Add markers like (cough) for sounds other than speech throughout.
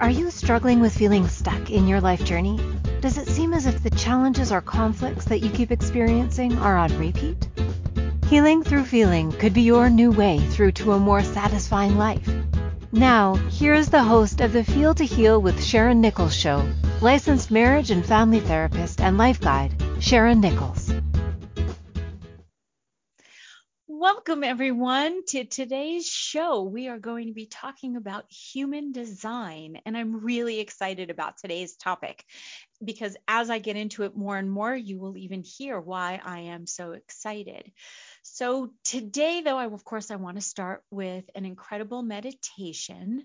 Are you struggling with feeling stuck in your life journey? Does it seem as if the challenges or conflicts that you keep experiencing are on repeat? Healing through feeling could be your new way through to a more satisfying life. Now, here is the host of the Feel to Heal with Sharon Nichols show, licensed marriage and family therapist and life guide, Sharon Nichols. Welcome, everyone, to today's show. We are going to be talking about human design, and I'm really excited about today's topic because as I get into it more and more, you will even hear why I am so excited. So, today, though, I, of course, I want to start with an incredible meditation.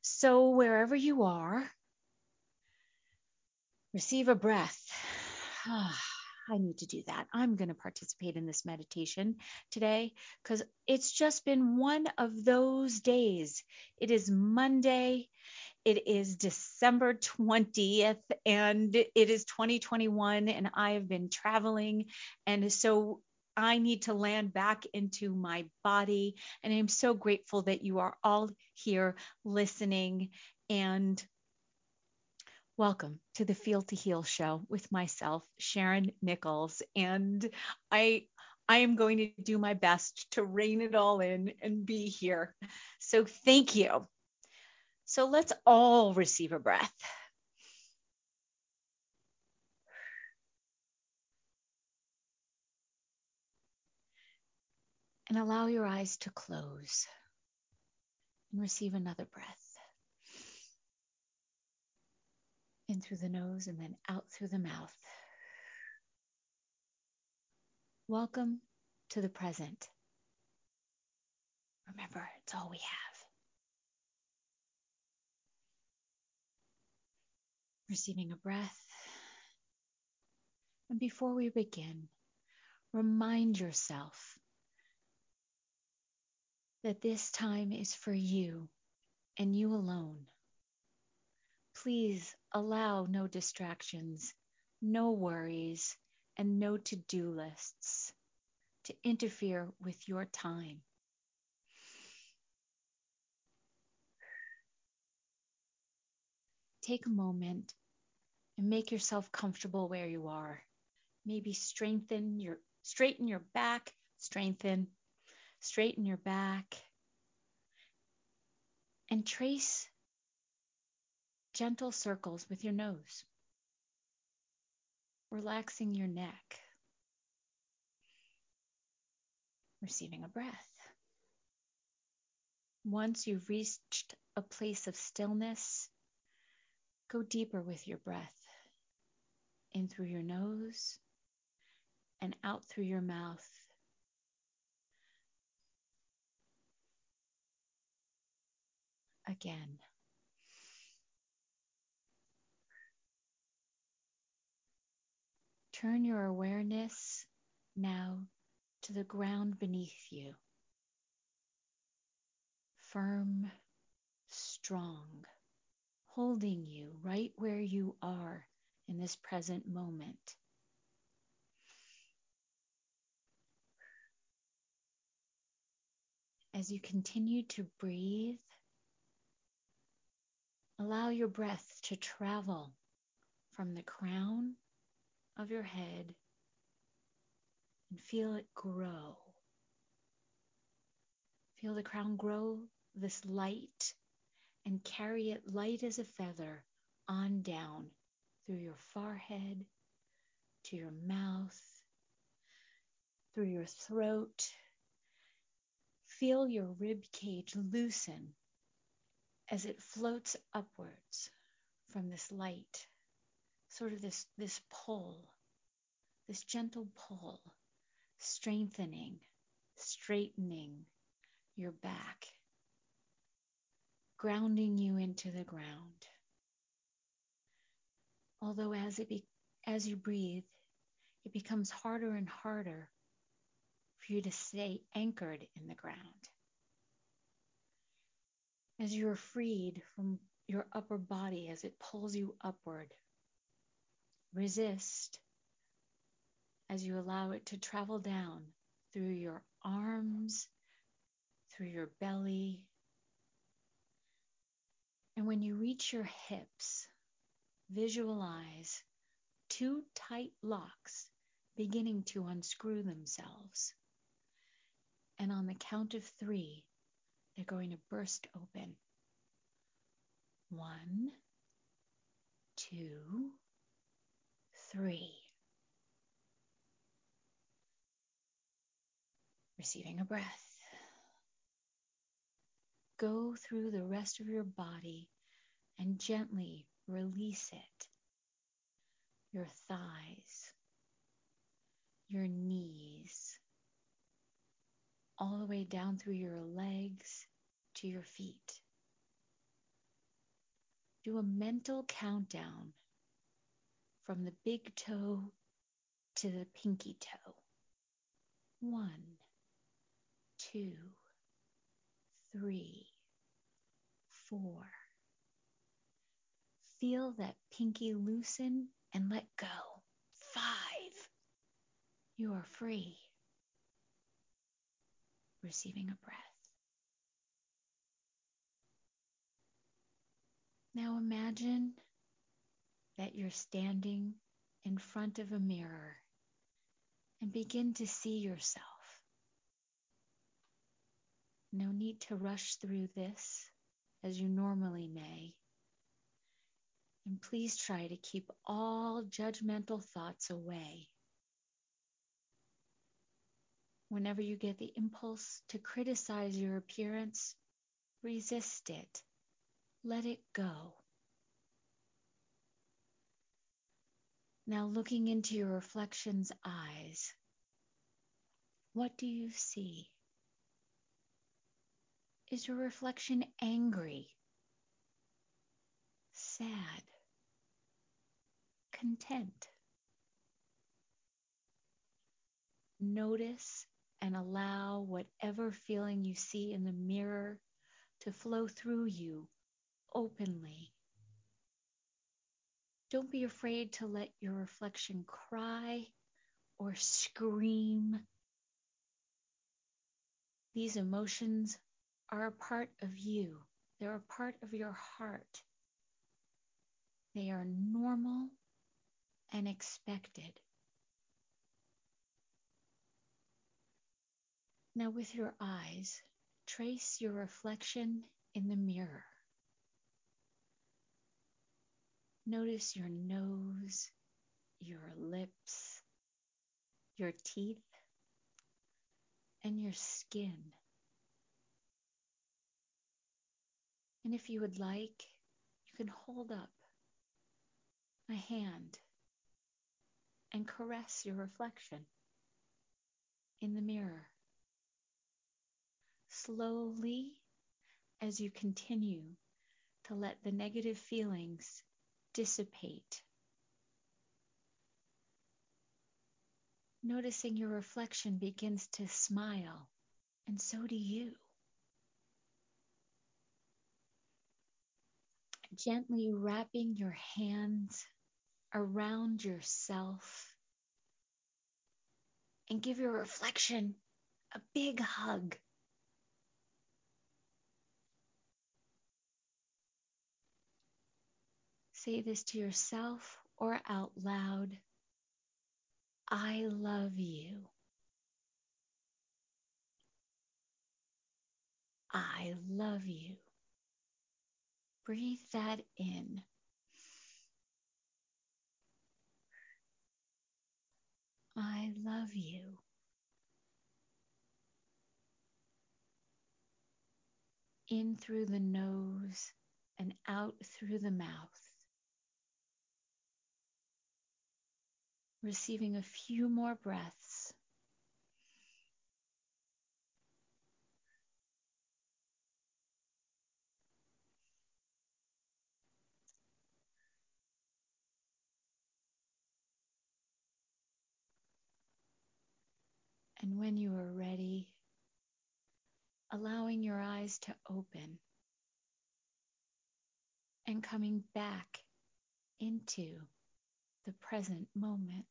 So, wherever you are, receive a breath. (sighs) Ah. I need to do that. I'm going to participate in this meditation today because it's just been one of those days. It is Monday. It is December 20th and it is 2021 and I have been traveling. And so I need to land back into my body. And I'm so grateful that you are all here listening and Welcome to the Feel to Heal show with myself, Sharon Nichols, and I I am going to do my best to rein it all in and be here. So thank you. So let's all receive a breath. And allow your eyes to close and receive another breath. In through the nose and then out through the mouth. Welcome to the present. Remember, it's all we have. Receiving a breath. And before we begin, remind yourself that this time is for you and you alone. Please allow no distractions, no worries, and no to do lists to interfere with your time. Take a moment and make yourself comfortable where you are. Maybe strengthen your straighten your back, strengthen, straighten your back, and trace gentle circles with your nose, relaxing your neck, receiving a breath. Once you've reached a place of stillness, go deeper with your breath in through your nose and out through your mouth. Again. Turn your awareness now to the ground beneath you. Firm, strong, holding you right where you are in this present moment. As you continue to breathe, allow your breath to travel from the crown of your head and feel it grow. Feel the crown grow this light and carry it light as a feather on down through your forehead to your mouth, through your throat. Feel your rib cage loosen as it floats upwards from this light sort of this, this pull, this gentle pull, strengthening, straightening your back, grounding you into the ground. Although as it be, as you breathe, it becomes harder and harder for you to stay anchored in the ground. As you are freed from your upper body as it pulls you upward Resist as you allow it to travel down through your arms, through your belly. And when you reach your hips, visualize two tight locks beginning to unscrew themselves. And on the count of three, they're going to burst open. One, two, three. Receiving a breath. Go through the rest of your body and gently release it. Your thighs, your knees, all the way down through your legs to your feet. Do a mental countdown from the big toe to the pinky toe. One, two, three, four. Feel that pinky loosen and let go. Five. You are free. Receiving a breath. Now imagine that you're standing in front of a mirror and begin to see yourself. No need to rush through this as you normally may. And please try to keep all judgmental thoughts away. Whenever you get the impulse to criticize your appearance, resist it. Let it go. Now, looking into your reflection's eyes, what do you see? Is your reflection angry, sad, content? Notice and allow whatever feeling you see in the mirror to flow through you openly. Don't be afraid to let your reflection cry or scream. These emotions are a part of you, they're a part of your heart. They are normal and expected. Now, with your eyes, trace your reflection in the mirror. Notice your nose, your lips, your teeth, and your skin. And if you would like, you can hold up a hand and caress your reflection in the mirror. Slowly, as you continue to let the negative feelings dissipate, noticing your reflection begins to smile, and so do you. gently wrapping your hands around yourself and give your reflection a big hug. Say this to yourself or out loud I love you. I love you. Breathe that in. I love you. In through the nose and out through the mouth. Receiving a few more breaths. And when you are ready, allowing your eyes to open and coming back into the present moment.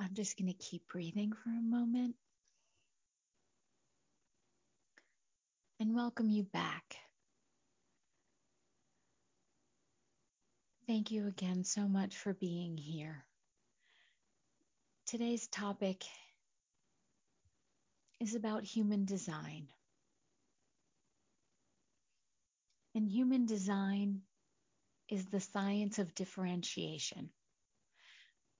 I'm just going to keep breathing for a moment. And welcome you back. Thank you again so much for being here. Today's topic is about human design. And human design is the science of differentiation.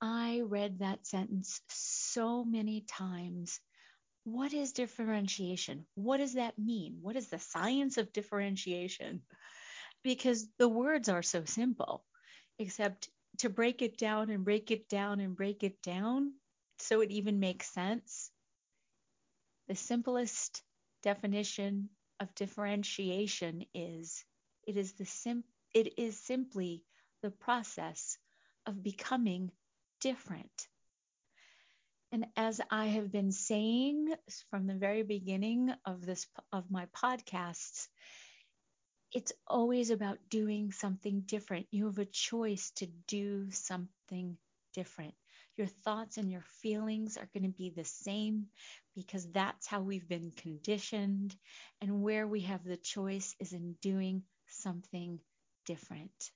I read that sentence so many times. What is differentiation? What does that mean? What is the science of differentiation? Because the words are so simple, except to break it down and break it down and break it down so it even makes sense. The simplest definition of differentiation is it is the sim- it is simply the process of becoming different. And as I have been saying from the very beginning of this of my podcasts, it's always about doing something different. You have a choice to do something different. Your thoughts and your feelings are going to be the same because that's how we've been conditioned. And where we have the choice is in doing something different.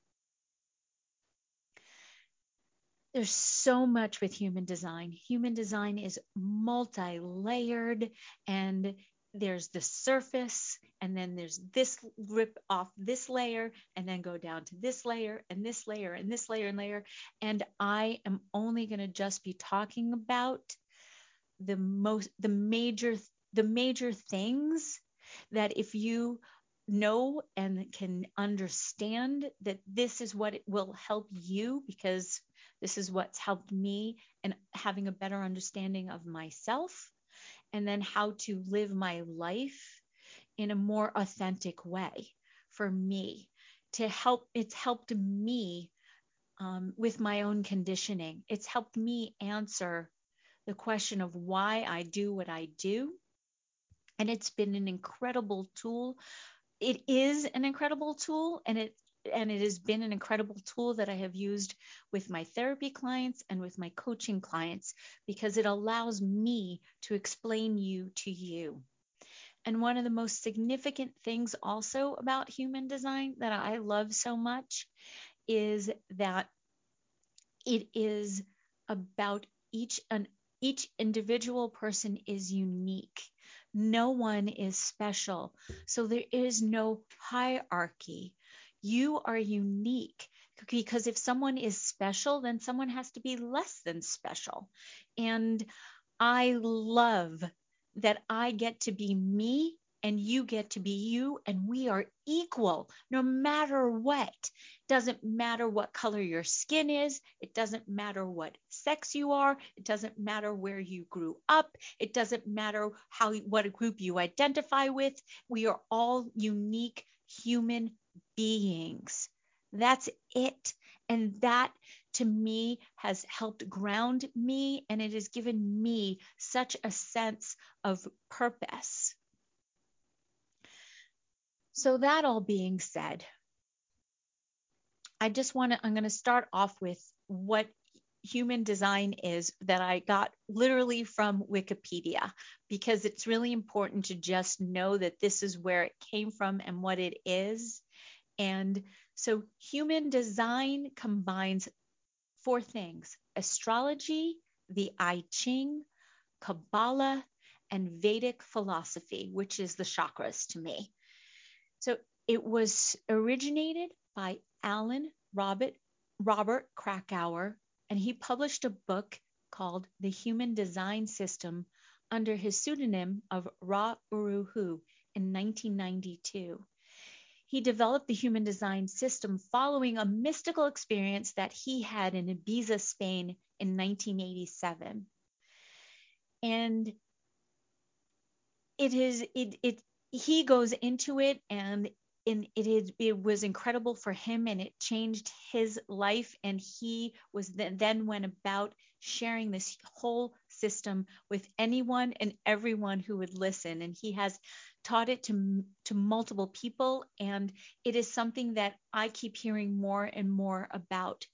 There's so much with human design. Human design is multi layered, and there's the surface, and then there's this rip off this layer, and then go down to this layer, and this layer, and this layer, and layer. And I am only going to just be talking about the most, the major, the major things that if you know and can understand that this is what it will help you because this is what's helped me and having a better understanding of myself and then how to live my life in a more authentic way for me to help it's helped me um, with my own conditioning. It's helped me answer the question of why i do what i do. And it's been an incredible tool. It is an incredible tool and it and it has been an incredible tool that I have used with my therapy clients and with my coaching clients because it allows me to explain you to you. And one of the most significant things also about human design that I love so much is that it is about each an each individual person is unique. No one is special. So there is no hierarchy. You are unique because if someone is special, then someone has to be less than special. And I love that I get to be me and you get to be you, and we are equal no matter what. Doesn't matter what color your skin is, it doesn't matter what sex you are, it doesn't matter where you grew up, it doesn't matter how what group you identify with. We are all unique human beings. That's it. And that to me has helped ground me and it has given me such a sense of purpose. So, that all being said, I just want to, I'm going to start off with what human design is that I got literally from Wikipedia because it's really important to just know that this is where it came from and what it is. And so human design combines four things astrology, the I Ching, Kabbalah, and Vedic philosophy, which is the chakras to me. So it was originated by Alan Robert, Robert Krakower, and he published a book called The Human Design System under his pseudonym of Ra Uru Hu in 1992. He developed the human design system following a mystical experience that he had in Ibiza, Spain in 1987. And it is it it he goes into it and it is it was incredible for him and it changed his life and he was then, then went about sharing this whole system with anyone and everyone who would listen and he has taught it to to multiple people and it is something that I keep hearing more and more about.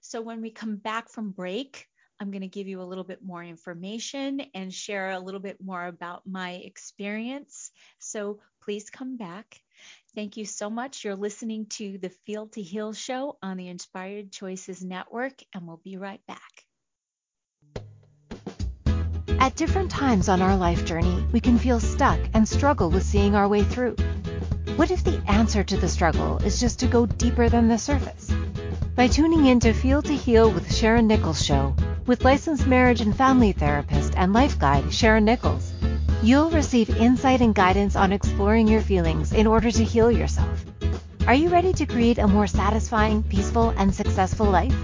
So when we come back from break, I'm going to give you a little bit more information and share a little bit more about my experience. So please come back. Thank you so much. You're listening to the Feel to Heal show on the Inspired Choices Network, and we'll be right back. At different times on our life journey, we can feel stuck and struggle with seeing our way through. What if the answer to the struggle is just to go deeper than the surface? By tuning in to Feel to Heal with Sharon Nichols Show, with licensed marriage and family therapist and life guide Sharon Nichols, you'll receive insight and guidance on exploring your feelings in order to heal yourself. Are you ready to create a more satisfying, peaceful, and successful life?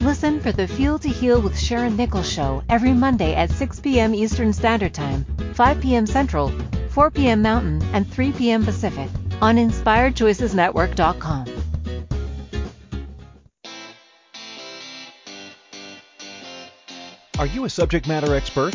Listen for the Feel to Heal with Sharon Nichols show every Monday at 6 p.m. Eastern Standard Time, 5 p.m. Central, 4 p.m. Mountain, and 3 p.m. Pacific on InspiredChoicesNetwork.com. Are you a subject matter expert?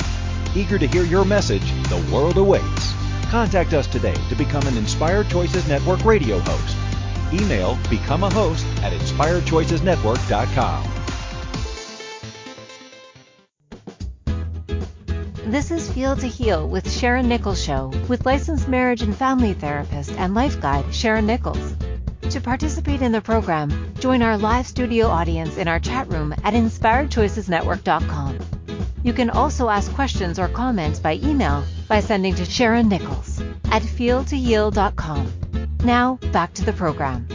Eager to hear your message, the world awaits. Contact us today to become an Inspired Choices Network radio host. Email become a host at inspiredchoicesnetwork.com. This is Feel to Heal with Sharon Nichols Show with licensed marriage and family therapist and life guide Sharon Nichols. To participate in the program, join our live studio audience in our chat room at inspiredchoicesnetwork.com. You can also ask questions or comments by email by sending to Sharon Nichols at feeltoheal.com. Now, back to the program.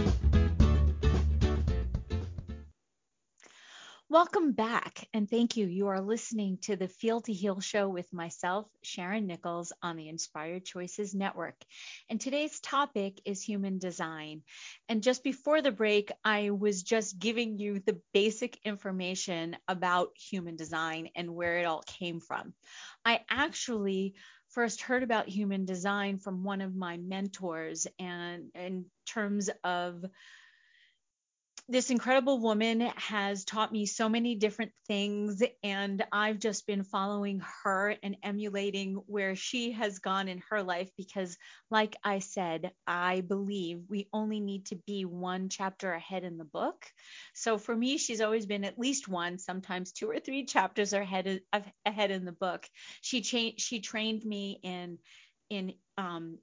Welcome back, and thank you. You are listening to the Feel to Heal show with myself, Sharon Nichols, on the Inspired Choices Network. And today's topic is human design. And just before the break, I was just giving you the basic information about human design and where it all came from. I actually first heard about human design from one of my mentors, and in terms of this incredible woman has taught me so many different things, and I've just been following her and emulating where she has gone in her life because, like I said, I believe we only need to be one chapter ahead in the book. So for me, she's always been at least one, sometimes two or three chapters ahead ahead in the book. She changed. She trained me in in um,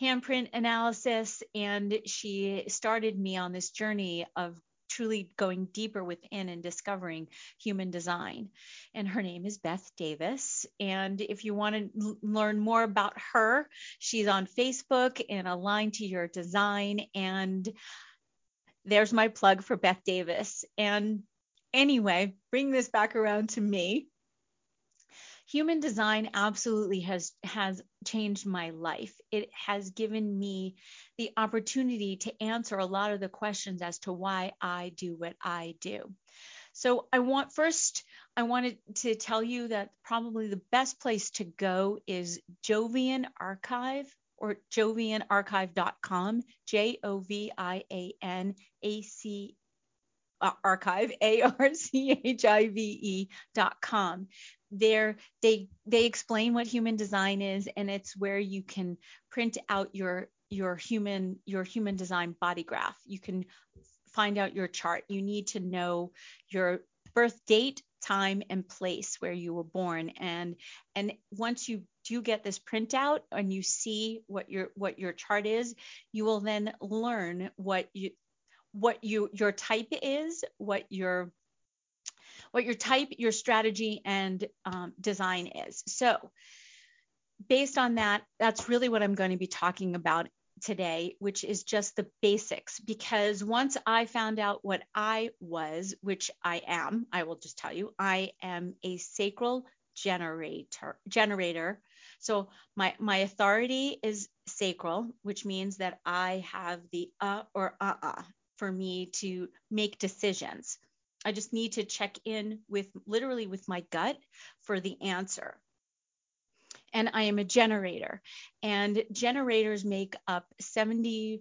handprint analysis and she started me on this journey of truly going deeper within and discovering human design. And her name is Beth Davis. And if you want to l- learn more about her, she's on Facebook and aligned to your design. And there's my plug for Beth Davis. And anyway, bring this back around to me human design absolutely has has changed my life. It has given me the opportunity to answer a lot of the questions as to why i do what i do. So i want first i wanted to tell you that probably the best place to go is jovian archive or jovianarchive.com j o v i a n a c uh, archive a r c h i v e dot com there they they explain what human design is and it's where you can print out your your human your human design body graph. You can find out your chart. You need to know your birth date time and place where you were born. And and once you do get this printout and you see what your what your chart is you will then learn what you what you your type is what your what your type, your strategy, and um, design is. So, based on that, that's really what I'm going to be talking about today, which is just the basics. Because once I found out what I was, which I am, I will just tell you, I am a sacral generator. Generator. So my my authority is sacral, which means that I have the uh or uh uh for me to make decisions. I just need to check in with literally with my gut for the answer. and I am a generator. And generators make up 71%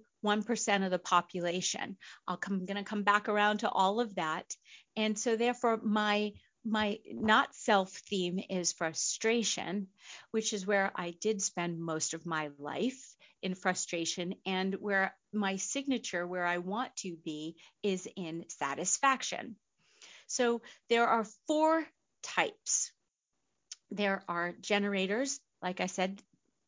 of the population. I'll come, I'm going to come back around to all of that. And so therefore my my not self theme is frustration, which is where I did spend most of my life in frustration and where my signature where I want to be is in satisfaction. So there are four types. There are generators, like I said,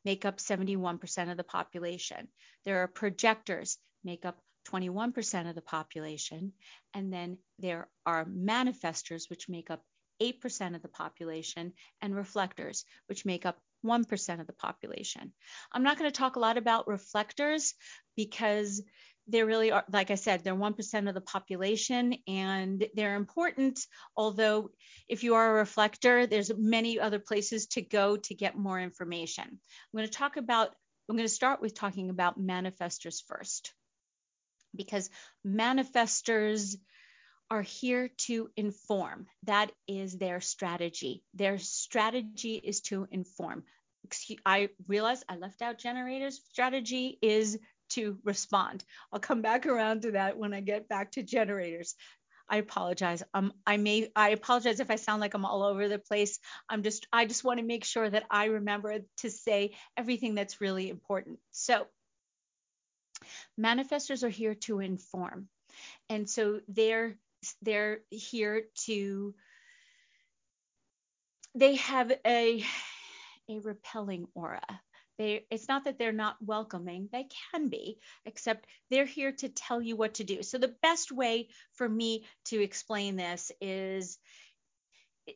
make up 71% of the population. There are projectors, make up 21% of the population. And then there are manifestors, which make up 8% of the population, and reflectors, which make up 1% of the population. I'm not going to talk a lot about reflectors because they really are, like I said, they're 1% of the population and they're important. Although, if you are a reflector, there's many other places to go to get more information. I'm going to talk about, I'm going to start with talking about manifestors first because manifestors are here to inform. That is their strategy. Their strategy is to inform. I realize I left out generators. Strategy is to respond. I'll come back around to that when I get back to generators. I apologize. Um, I may I apologize if I sound like I'm all over the place. I'm just I just want to make sure that I remember to say everything that's really important. So manifestors are here to inform. And so they're they're here to they have a a repelling aura they it's not that they're not welcoming they can be except they're here to tell you what to do so the best way for me to explain this is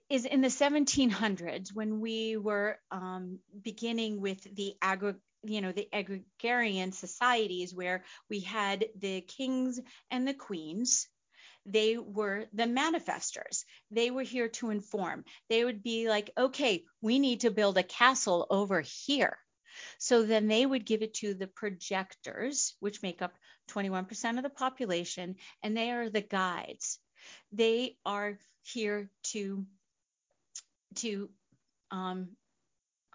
is in the 1700s when we were um, beginning with the agri you know the agrarian societies where we had the kings and the queens they were the manifestors. They were here to inform. They would be like, okay, we need to build a castle over here. So then they would give it to the projectors, which make up 21% of the population, and they are the guides. They are here to to um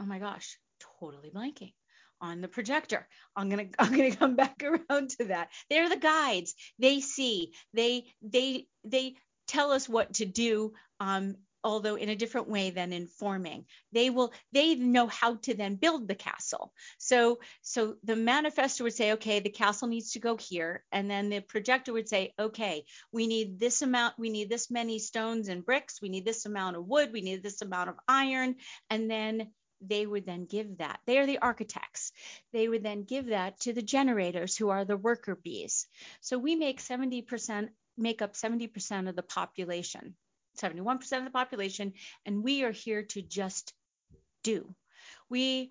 oh my gosh, totally blanking on the projector. I'm to (laughs) I'm to come back around to that. They're the guides. They see. They they they tell us what to do um although in a different way than informing. They will they know how to then build the castle. So so the manifestor would say okay the castle needs to go here. And then the projector would say okay we need this amount we need this many stones and bricks. We need this amount of wood. We need this amount of iron. And then they would then give that. They are the architects. They would then give that to the generators who are the worker bees. So we make 70% make up 70% of the population, 71% of the population, and we are here to just do. We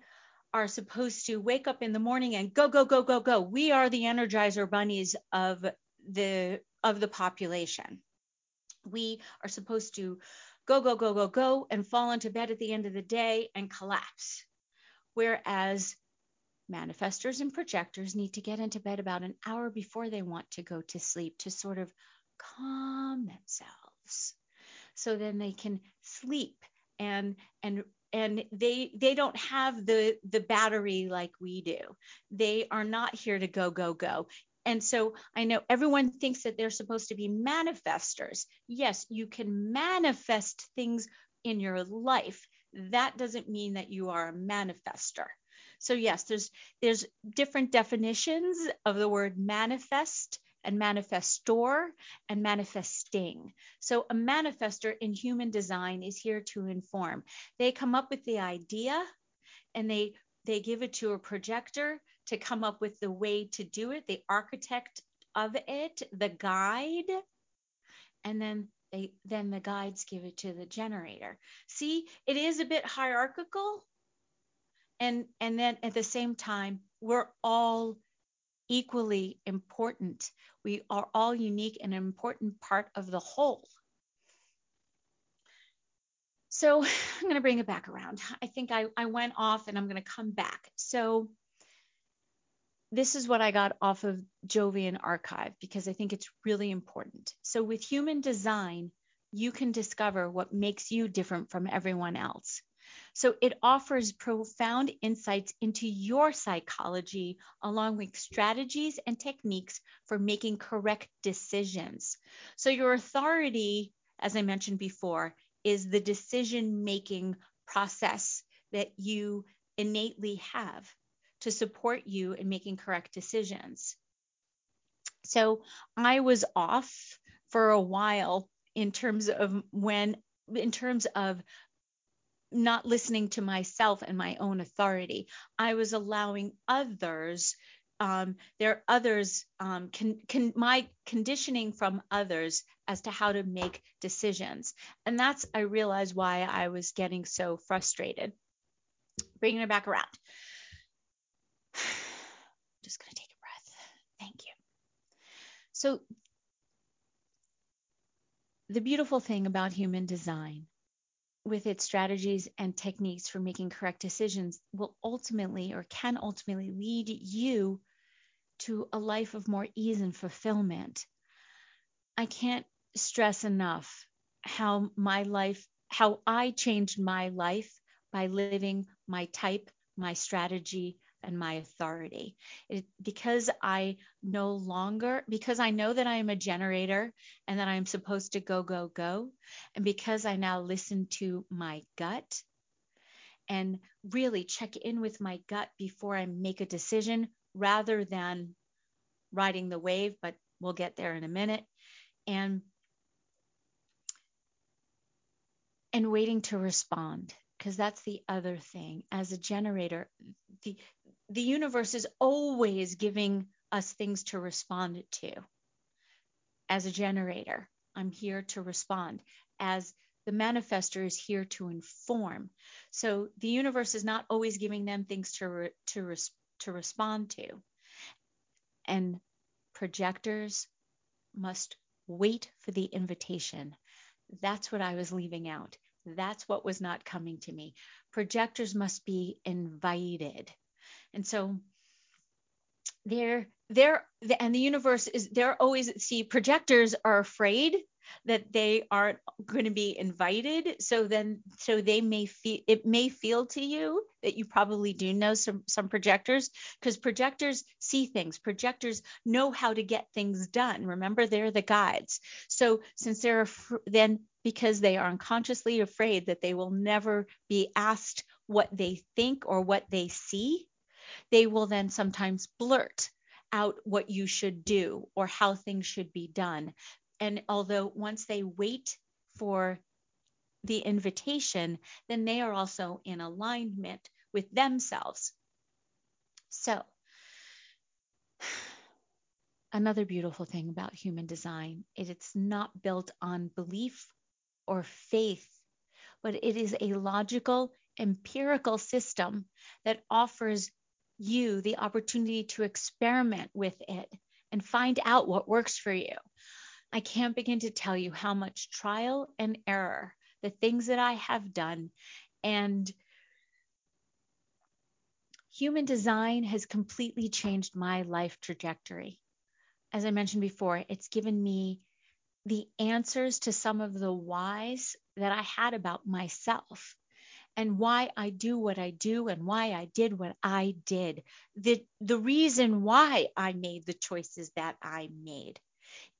are supposed to wake up in the morning and go go go go go. We are the energizer bunnies of the of the population. We are supposed to go, go, go, go, go, and fall into bed at the end of the day and collapse. Whereas manifestors and projectors need to get into bed about an hour before they want to go to sleep to sort of calm themselves so then they can sleep and and and they they don't have the the battery like we do they are not here to go go go and so I know everyone thinks that they're supposed to be manifestors. Yes, you can manifest things in your life. That doesn't mean that you are a manifester. So yes, there's there's different definitions of the word manifest and manifestor and manifesting. So a manifester in human design is here to inform. They come up with the idea and they they give it to a projector to come up with the way to do it, the architect of it, the guide, and then they then the guides give it to the generator. See, it is a bit hierarchical. And and then at the same time, we're all equally important. We are all unique and an important part of the whole. So (laughs) I'm going to bring it back around. I think I, I went off and I'm going to come back. So this is what I got off of Jovian Archive because I think it's really important. So, with human design, you can discover what makes you different from everyone else. So it offers profound insights into your psychology, along with strategies and techniques for making correct decisions. So your authority, as I mentioned before, is the decision making process that you innately have to support you in making correct decisions. So I was off for a while in terms of when, in terms of not listening to myself and my own authority. I was allowing others, um, there are others, um, can, can, my conditioning from others as to how to make decisions. And that's, I realized why I was getting so frustrated. Bringing it back around. (sighs) Just going to take a breath. Thank you. So, the beautiful thing about human design with its strategies and techniques for making correct decisions will ultimately or can ultimately lead you to a life of more ease and fulfillment. I can't stress enough how my life, how I changed my life by living my type, my strategy, and my authority. It, because I no longer, because I know that I am a generator and that I'm supposed to go, go, go, and because I now listen to my gut and really check in with my gut before I make a decision rather than riding the wave, but we'll get there in a minute. And and waiting to respond because that's the other thing. As a generator the the universe is always giving us things to respond to. As a generator i'm here to respond. As the manifester is here to inform. So the universe is not always giving them things to re, to res, to respond to. And projectors must wait for the invitation. That's what i was leaving out that's what was not coming to me. Projectors must be invited. And so they're they're and the universe is they're always see projectors are afraid that they aren't going to be invited. So then so they may feel it may feel to you that you probably do know some some projectors because projectors see things. Projectors know how to get things done. Remember they're the guides. So since they're then because they are unconsciously afraid that they will never be asked what they think or what they see they will then sometimes blurt out what you should do or how things should be done and although once they wait for the invitation, then they are also in alignment with themselves. So, (sighs) another beautiful thing about human design is it's not built on belief or faith, but it is a logical, empirical system that offers you the opportunity to experiment with it and find out what works for you. I can't begin to tell you how much trial and error, the things that I have done, and human design has completely changed my life trajectory. As I mentioned before, it's given me the answers to some of the whys that I had about myself and why I do what I do and why I did what I did. The, the reason why I made the choices that I made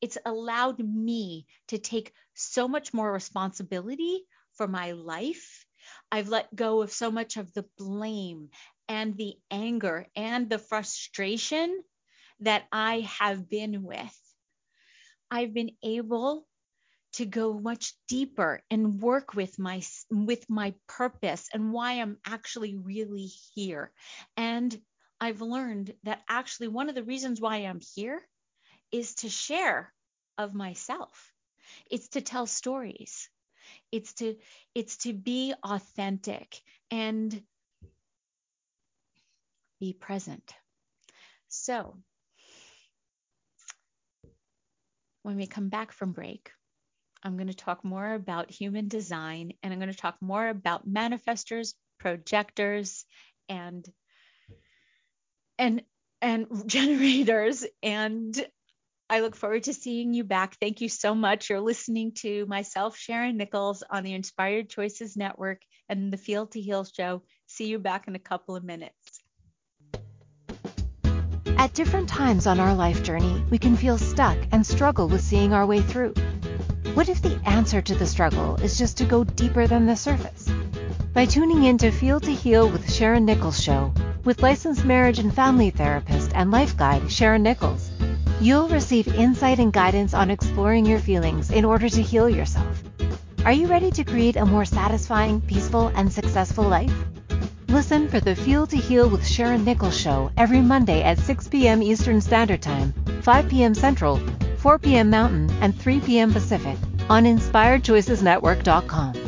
it's allowed me to take so much more responsibility for my life. I've let go of so much of the blame and the anger and the frustration that I have been with. I've been able to go much deeper and work with my with my purpose and why I'm actually really here. And I've learned that actually one of the reasons why I'm here is to share of myself. It's to tell stories. It's to it's to be authentic and be present. So, when we come back from break, I'm going to talk more about human design and I'm going to talk more about manifestors, projectors, and and and (laughs) generators and I look forward to seeing you back. Thank you so much. You're listening to myself, Sharon Nichols, on the Inspired Choices Network and the Feel to Heal show. See you back in a couple of minutes. At different times on our life journey, we can feel stuck and struggle with seeing our way through. What if the answer to the struggle is just to go deeper than the surface? By tuning in to Feel to Heal with Sharon Nichols show, with licensed marriage and family therapist and life guide Sharon Nichols, You'll receive insight and guidance on exploring your feelings in order to heal yourself. Are you ready to create a more satisfying, peaceful, and successful life? Listen for the Feel to Heal with Sharon Nichols show every Monday at 6 p.m. Eastern Standard Time, 5 p.m. Central, 4 p.m. Mountain, and 3 p.m. Pacific on InspiredChoicesNetwork.com.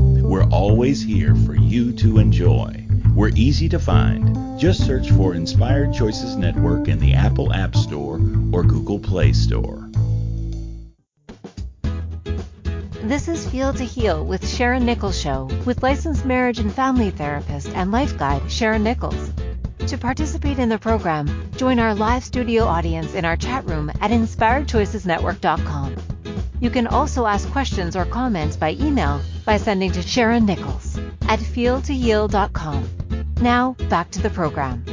we're always here for you to enjoy. We're easy to find. Just search for Inspired Choices Network in the Apple App Store or Google Play Store. This is Feel to Heal with Sharon Nichols Show with licensed marriage and family therapist and life guide Sharon Nichols. To participate in the program, join our live studio audience in our chat room at inspiredchoicesnetwork.com. You can also ask questions or comments by email by sending to Sharon Nichols at feeltoheal.com. Now, back to the program.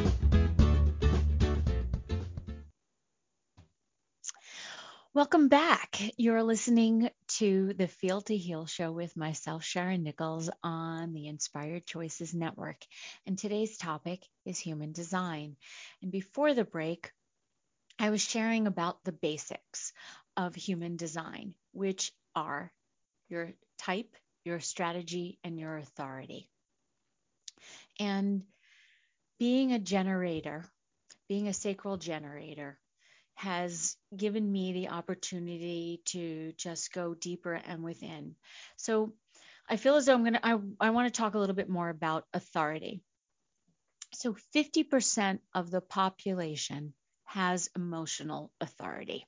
Welcome back. You're listening to the Feel to Heal show with myself, Sharon Nichols, on the Inspired Choices Network. And today's topic is human design. And before the break, I was sharing about the basics of human design, which are your type, your strategy, and your authority. And being a generator, being a sacral generator, has given me the opportunity to just go deeper and within. So I feel as though I'm going to, I, I want to talk a little bit more about authority. So 50% of the population has emotional authority.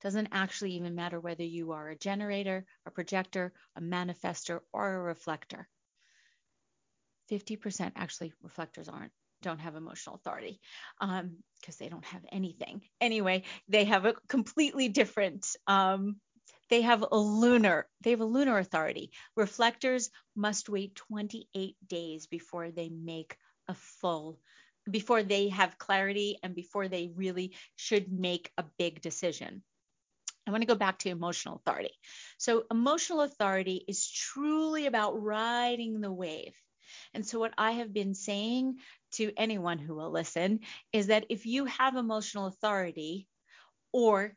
Doesn't actually even matter whether you are a generator, a projector, a manifestor, or a reflector. 50% actually reflectors aren't don't have emotional authority because um, they don't have anything. Anyway, they have a completely different. Um, they have a lunar. They have a lunar authority. Reflectors must wait 28 days before they make a full before they have clarity and before they really should make a big decision. I want to go back to emotional authority. So, emotional authority is truly about riding the wave. And so, what I have been saying to anyone who will listen is that if you have emotional authority or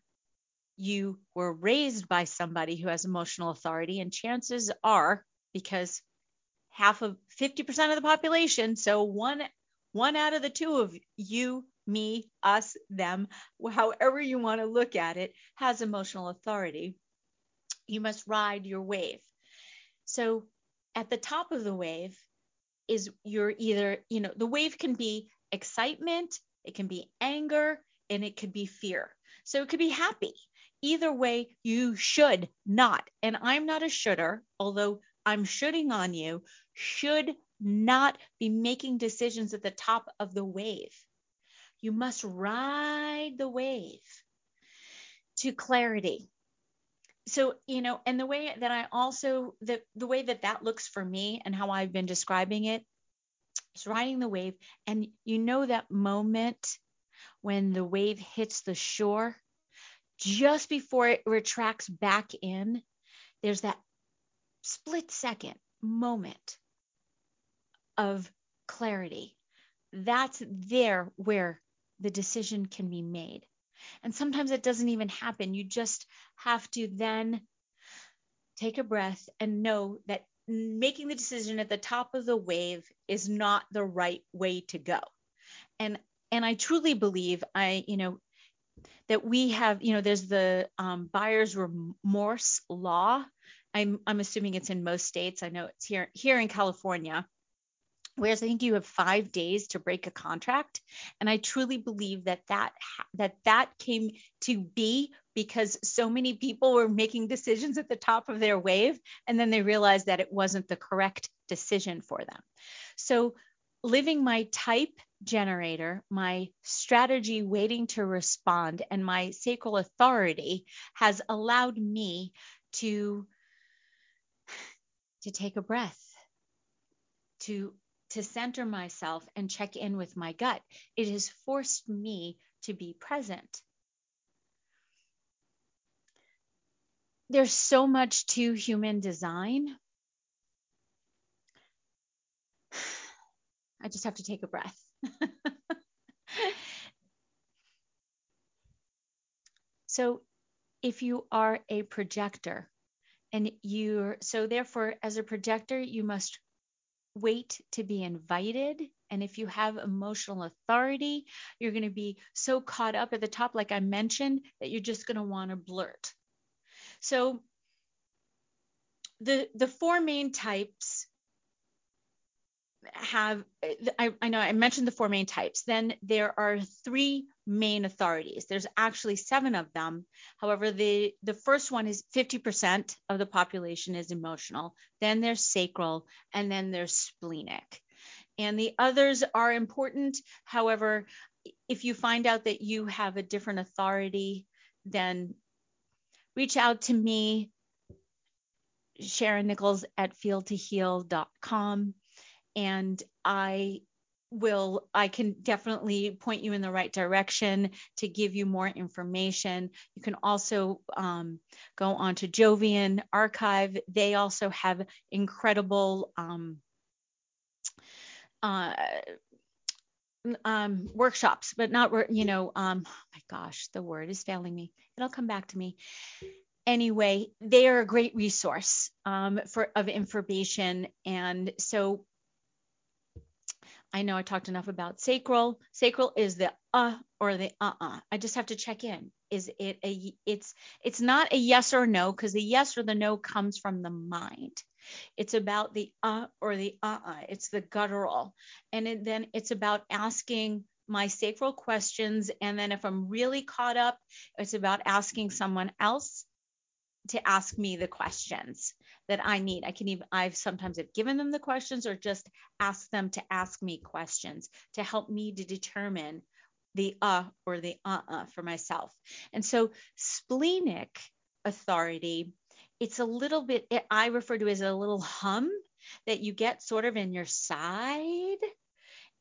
you were raised by somebody who has emotional authority, and chances are, because half of 50% of the population, so one one out of the two of you, me, us, them, however you want to look at it, has emotional authority. You must ride your wave. So at the top of the wave is you're either, you know, the wave can be excitement, it can be anger, and it could be fear. So it could be happy. Either way, you should not. And I'm not a should'er, although I'm shooting on you, should not be making decisions at the top of the wave. You must ride the wave to clarity. So, you know, and the way that I also, the, the way that that looks for me and how I've been describing it is riding the wave. And you know that moment when the wave hits the shore, just before it retracts back in, there's that split second moment of clarity. That's there where the decision can be made. And sometimes it doesn't even happen. You just have to then take a breath and know that making the decision at the top of the wave is not the right way to go. And and I truly believe I, you know, that we have, you know, there's the um, buyer's remorse law. I'm I'm assuming it's in most states. I know it's here here in California. Whereas I think you have five days to break a contract, and I truly believe that that that that came to be because so many people were making decisions at the top of their wave, and then they realized that it wasn't the correct decision for them. So living my type generator, my strategy waiting to respond, and my sacral authority has allowed me to to take a breath, to to center myself and check in with my gut. It has forced me to be present. There's so much to human design (sighs) I just have to take a breath. (laughs) so, if you are a projector and you're so, therefore, as a projector, you must wait to be invited. And if you have emotional authority, you're going to be so caught up at the top, like I mentioned, that you're just going to want to blurt. So, the the four main types have I, I, know I mentioned the four main types. Then there are three main authorities. There's actually seven of them. However, the the first one is 50% of the population is emotional. Then there's sacral, and then there's splenic. And the others are important. However, if you find out that you have a different authority, then reach out to me, Sharon Nichols at feeltoheal.com and I will I can definitely point you in the right direction to give you more information. You can also um, go on to Jovian Archive. They also have incredible um, uh, um, workshops, but not you know. Um, oh my gosh, the word is failing me. It'll come back to me. Anyway, they are a great resource um, for of information, and so I know I talked enough about sacral. Sacral is the uh or the uh-uh. I just have to check in. Is it a it's it's not a yes or no because the yes or the no comes from the mind. It's about the uh or the uh-uh. It's the guttural. And it, then it's about asking my sacral questions and then if I'm really caught up, it's about asking someone else to ask me the questions that I need. I can even I've sometimes have given them the questions or just ask them to ask me questions to help me to determine the uh or the uh-uh for myself. And so splenic authority, it's a little bit it, I refer to as a little hum that you get sort of in your side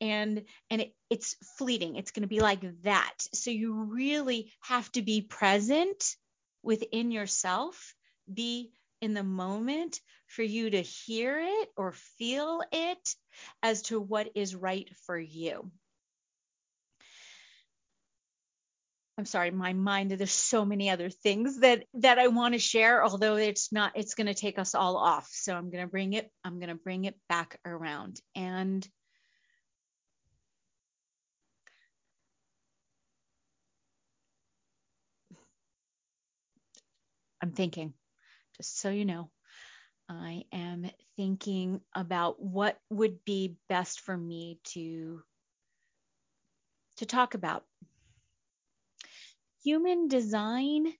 and and it, it's fleeting it's going to be like that so you really have to be present within yourself be in the moment for you to hear it or feel it as to what is right for you. I'm sorry, my mind, there's so many other things that that I want to share, although it's not, it's going to take us all off. So I'm going to bring it, I'm going to bring it back around. And I'm thinking, just so you know, I am thinking about what would be best for me to to talk about. Human design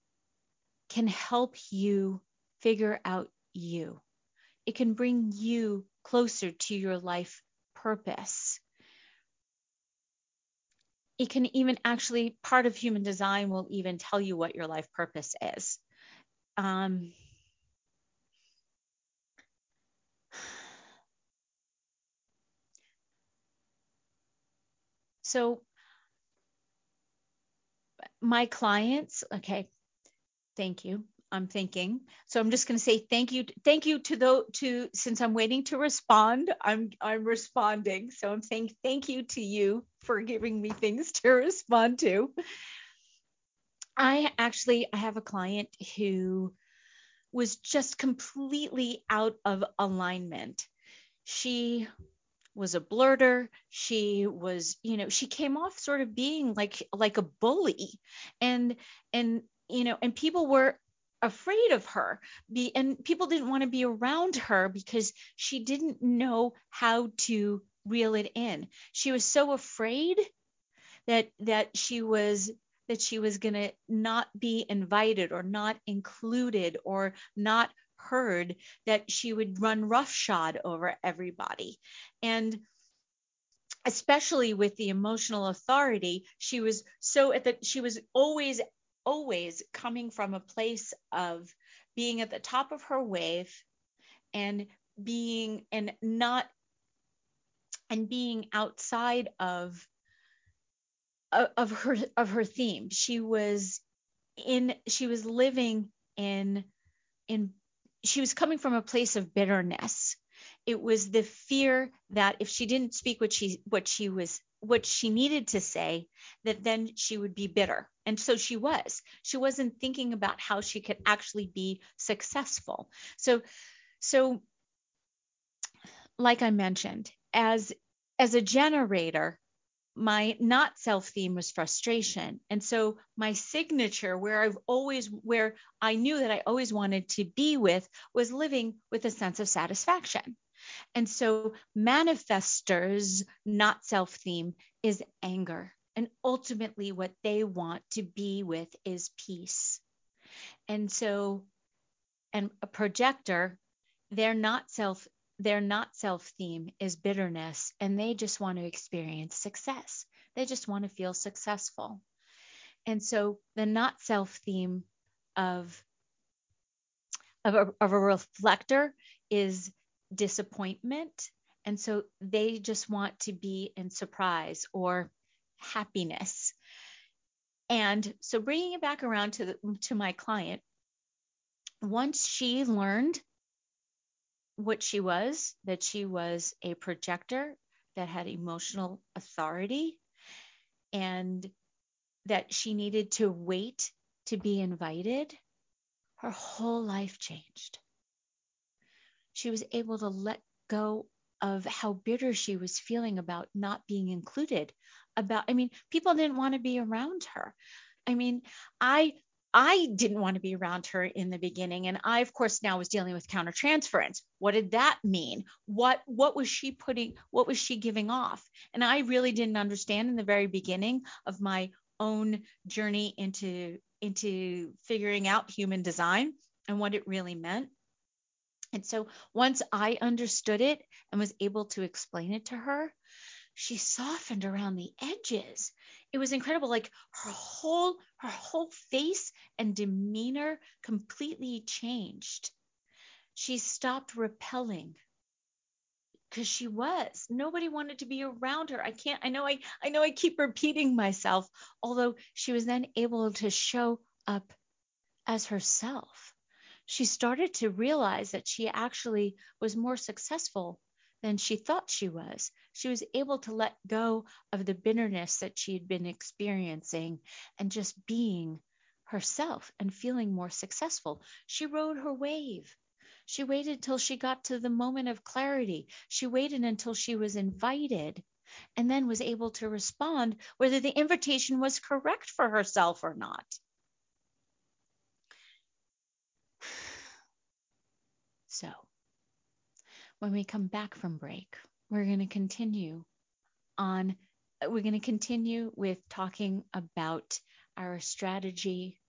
can help you figure out you. It can bring you closer to your life purpose. It can even actually, part of human design will even tell you what your life purpose is um, so my clients, okay, thank you. I'm thinking. So I'm just going to say thank you, thank you to those to since I'm waiting to respond. I'm I'm responding. So I'm saying thank you to you for giving me things to (laughs) respond to. I actually I have a client who was just completely out of alignment. She was a blurter. She was you know she came off sort of being like like a bully. And and you know and people were afraid of her. Be and people didn't want to be around her because she didn't know how to reel it in. She was so afraid that that she was that she was going to not be invited or not included or not heard that she would run roughshod over everybody. And especially with the emotional authority she was so at that she was always always coming from a place of being at the top of her wave and being and not and being outside of of her of her theme. She was in she was living in in she was coming from a place of bitterness. It was the fear that if she didn't speak what she what she was what she needed to say that then she would be bitter. And so she was. She wasn't thinking about how she could actually be successful. So so like i mentioned as as a generator my not self theme was frustration and so my signature where i've always where i knew that i always wanted to be with was living with a sense of satisfaction and so manifestors, not self theme, is anger. And ultimately, what they want to be with is peace. And so, and a projector, they're not self their not self theme is bitterness and they just want to experience success. They just want to feel successful. And so the not self theme of of a, of a reflector is disappointment. And so they just want to be in surprise or happiness. And so bringing it back around to the, to my client, once she learned what she was, that she was a projector that had emotional authority and that she needed to wait to be invited, her whole life changed. She was able to let go of how bitter she was feeling about not being included about i mean people didn't want to be around her. I mean i i didn't want to be around her in the beginning and i of course now was dealing with countertransference. What did that mean? What what was she putting what was she giving off? And i really didn't understand in the very beginning of my own journey into into figuring out human design and what it really meant. And so once I understood it and was able to explain it to her, she softened around the edges. It was incredible. Like her whole her whole face and demeanor completely changed. She stopped repelling because she was nobody wanted to be around her i can't i know i i know i keep repeating myself although she was then able to show up as herself she started to realize that she actually was more successful than she thought she was. She was able to let go of the bitterness that she had been experiencing and just being herself and feeling more successful. She rode her wave. She waited till she got to the moment of clarity. She waited until she was invited and then was able to respond whether the invitation was correct for herself or not. (sighs) So, when we come back from break, we're going to continue on, we're going to continue with talking about our strategy,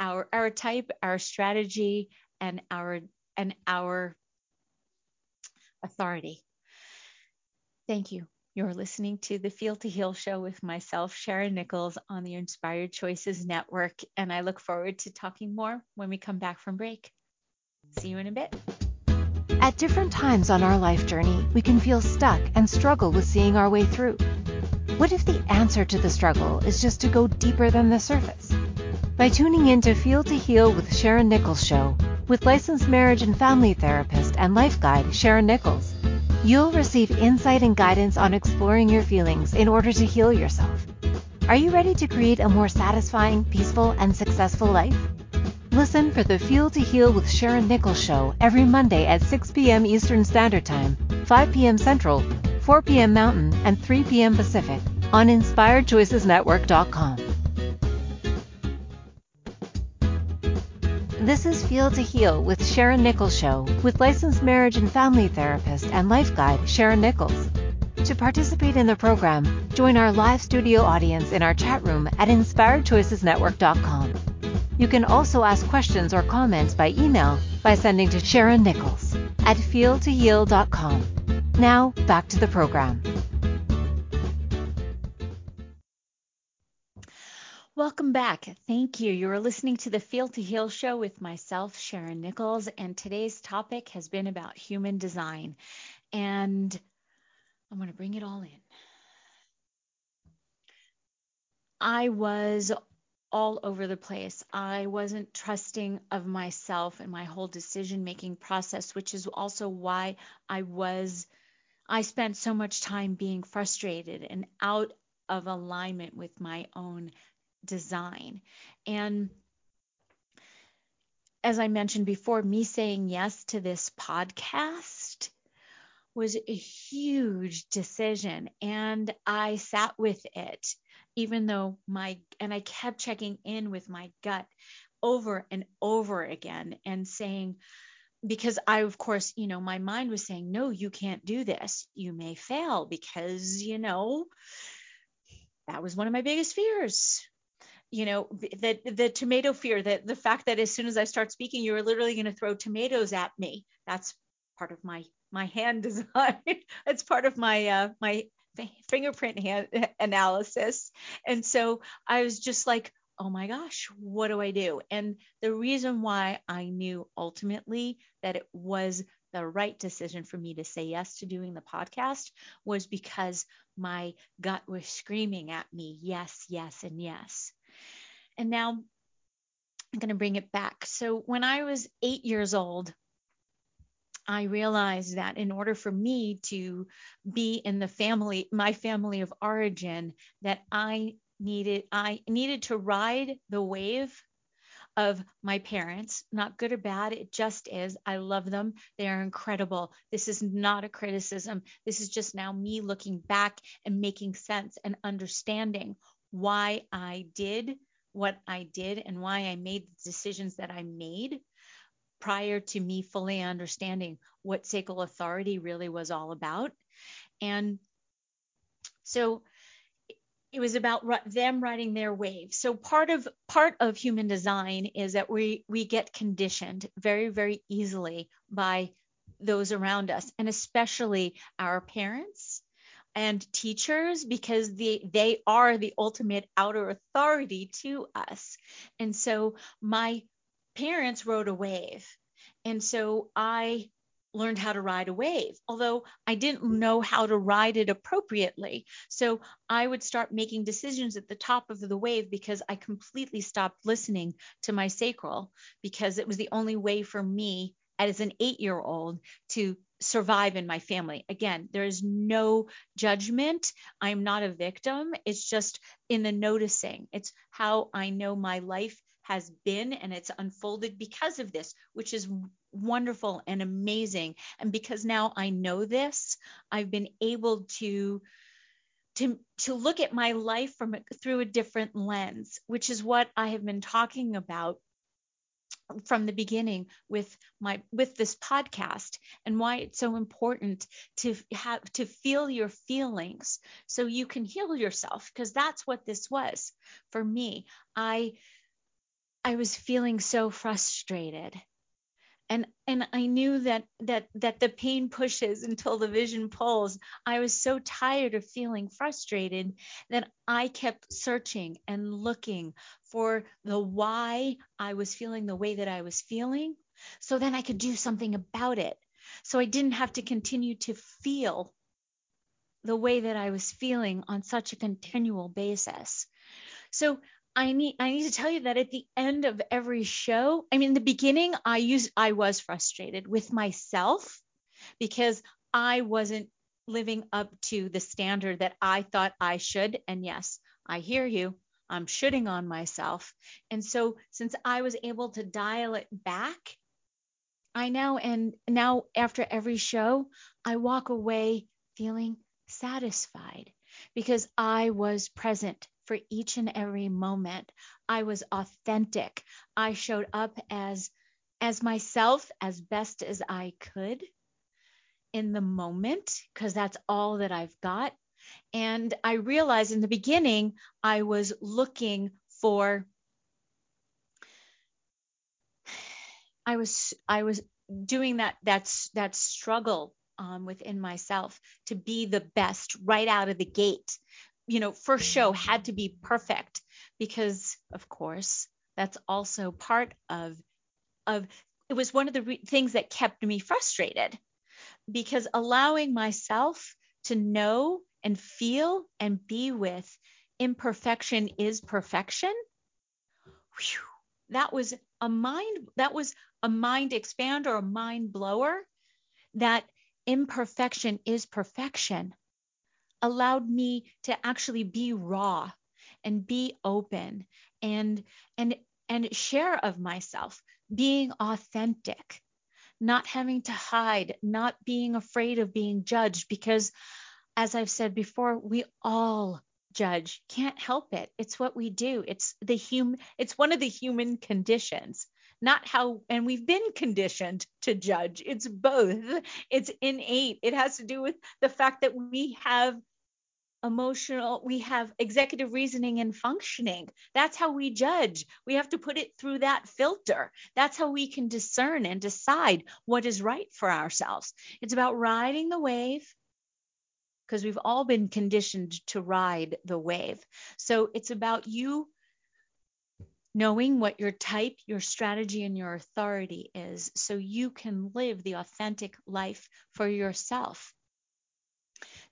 our, our type, our strategy, and our, and our authority. Thank you. You're listening to the Feel to Heal show with myself, Sharon Nichols, on the Inspired Choices Network, and I look forward to talking more when we come back from break. See you in a bit. At different times on our life journey, we can feel stuck and struggle with seeing our way through. What if the answer to the struggle is just to go deeper than the surface? By tuning in to Feel to Heal with Sharon Nichols Show, with licensed marriage and family therapist and life guide Sharon Nichols, you'll receive insight and guidance on exploring your feelings in order to heal yourself. Are you ready to create a more satisfying, peaceful, and successful life? Listen for the Feel to Heal with Sharon Nichols show every Monday at 6 p.m. Eastern Standard Time, 5 p.m. Central, 4 p.m. Mountain, and 3 p.m. Pacific on InspiredChoicesNetwork.com. This is Feel to Heal with Sharon Nichols Show with licensed marriage and family therapist and life guide Sharon Nichols. To participate in the program, join our live studio audience in our chat room at InspiredChoicesNetwork.com. You can also ask questions or comments by email by sending to Sharon Nichols at feeltoheal.com. Now, back to the program. Welcome back. Thank you. You are listening to the Feel to Heal show with myself, Sharon Nichols, and today's topic has been about human design. And I'm going to bring it all in. I was all over the place. I wasn't trusting of myself and my whole decision making process, which is also why I was I spent so much time being frustrated and out of alignment with my own design. And as I mentioned before, me saying yes to this podcast was a huge decision. And I sat with it, even though my, and I kept checking in with my gut over and over again and saying, because I, of course, you know, my mind was saying, no, you can't do this. You may fail because, you know, that was one of my biggest fears. You know the the tomato fear that the fact that as soon as i start speaking you're literally going to throw tomatoes at me. That's part of my my hand (laughs) design. It's part of my uh my fingerprint (laughs) analysis. And so i was just like oh my gosh what do i do? And the reason why i knew ultimately that it was the right decision for me to say yes to doing the podcast was because my gut was screaming at me yes yes and yes. And now I'm going to bring it back. So when I was eight years old, I realized that in order for me to be in the family, my family of origin, that I needed, I needed to ride the wave of my parents, not good or bad. It just is. I love them. They are incredible. This is not a criticism. This is just now me looking back and making sense and understanding why I did what I did and why I made the decisions that I made prior to me fully understanding what sacral authority really was all about. And so it was about them riding their wave. So part of part of human design is that we we get conditioned very very easily by those around us and especially our parents and teachers because they they are the ultimate outer authority to us. And so my parents rode a wave. And so I learned how to ride a wave, although I didn't know how to ride it appropriately. So I would start making decisions at the top of the wave because I completely stopped listening to my sacral because it was the only way for me as an eight year old to survive in my family. Again, there is no judgment. I'm not a victim. It's just in the noticing. It's how I know my life has been and it's unfolded because of this, which is wonderful and amazing. And because now I know this, I've been able to to to look at my life from through a different lens, which is what I have been talking about from the beginning with my with this podcast and why it's so important to have to feel your feelings so you can heal yourself because that's what this was for me i i was feeling so frustrated. And and i knew that that that the pain pushes until the vision pulls. I was so tired of feeling frustrated that i kept searching and looking for the why i was feeling the way that i was feeling so then i could do something about it. So i didn't have to continue to feel the way that i was feeling on such a continual basis. So I need I need to tell you that at the end of every show, I mean in the beginning I used I was frustrated with myself because I wasn't living up to the standard that I thought I should and yes, I hear you. I'm shooting on myself. And so since I was able to dial it back, I now and now after every show, I walk away feeling satisfied because I was present for each and every moment. I was authentic. I showed up as as myself as best as I could in the moment because that's all that I've got. And I realized in the beginning I was looking for I was I was doing that that's that struggle um, within myself to be the best right out of the gate. You know, first show had to be perfect because, of course, that's also part of of it was one of the re- things that kept me frustrated because allowing myself to know and feel and be with imperfection is perfection. Whew, that was a mind that was a mind expander, a mind blower that imperfection is perfection allowed me to actually be raw and be open and and and share of myself being authentic not having to hide not being afraid of being judged because as i've said before we all judge can't help it it's what we do it's the human it's one of the human conditions not how, and we've been conditioned to judge. It's both. It's innate. It has to do with the fact that we have emotional, we have executive reasoning and functioning. That's how we judge. We have to put it through that filter. That's how we can discern and decide what is right for ourselves. It's about riding the wave because we've all been conditioned to ride the wave. So it's about you knowing what your type, your strategy, and your authority is so you can live the authentic life for yourself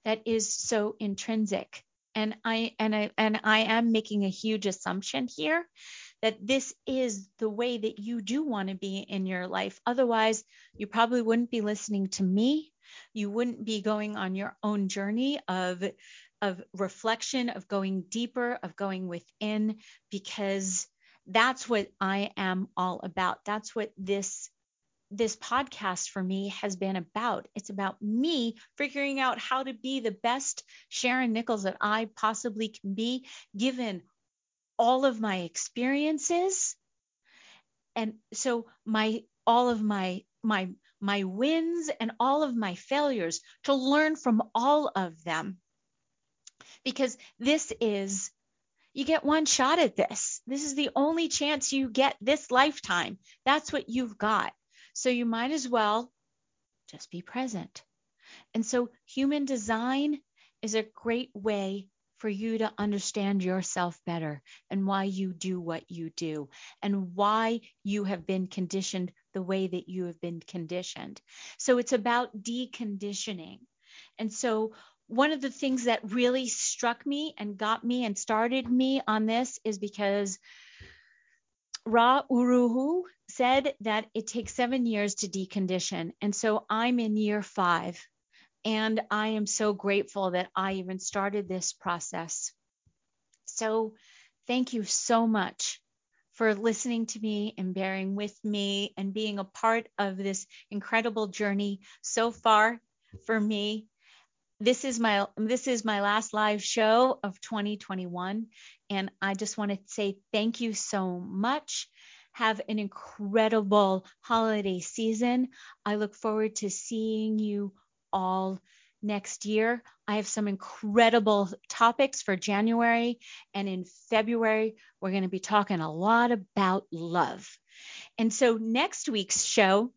that is so intrinsic. And I and I and I am making a huge assumption here that this is the way that you do want to be in your life. Otherwise, you probably wouldn't be listening to me. You wouldn't be going on your own journey of of reflection, of going deeper, of going within because that's what I am all about. That's what this this podcast for me has been about. It's about me figuring out how to be the best Sharon Nichols that I possibly can be, given all of my experiences. And so my all of my my my wins and all of my failures to learn from all of them. Because this is you get one shot at this. This is the only chance you get this lifetime. That's what you've got. So you might as well just be present. And so human design is a great way for you to understand yourself better and why you do what you do and why you have been conditioned the way that you have been conditioned. So it's about deconditioning. And so one of the things that really struck me and got me and started me on this is because Ra Uru Hu said that it takes seven years to decondition. And so I'm in year five. And I am so grateful that I even started this process. So thank you so much for listening to me and bearing with me and being a part of this incredible journey so far for me this is my this is my last live show of 2021 and i just want to say thank you so much have an incredible holiday season. I look forward to seeing you all next year. I have some incredible topics for january and in february we're going to be talking a lot about love. And so next week's show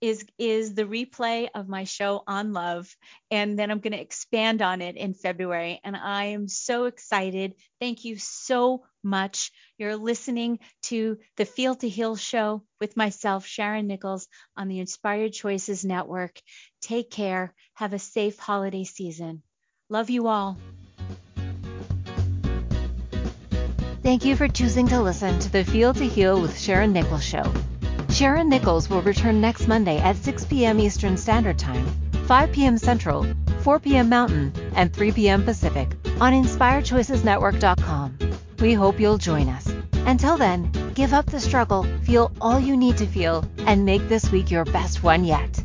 is is the replay of my show on love and then I'm going to expand on it in February and I am so excited. Thank you so much. You're listening to the Feel to Heal show with myself Sharon Nichols on the Inspired Choices Network. Take care. Have a safe holiday season. Love you all. Thank you for choosing to listen to the Feel to Heal with Sharon Nichols show. Sharon Nichols will return next Monday at 6 p.m. Eastern Standard Time, 5 p.m. Central, 4 p.m. Mountain, and 3 p.m. Pacific on InspireChoicesNetwork.com. We hope you'll join us. Until then, give up the struggle, feel all you need to feel, and make this week your best one yet.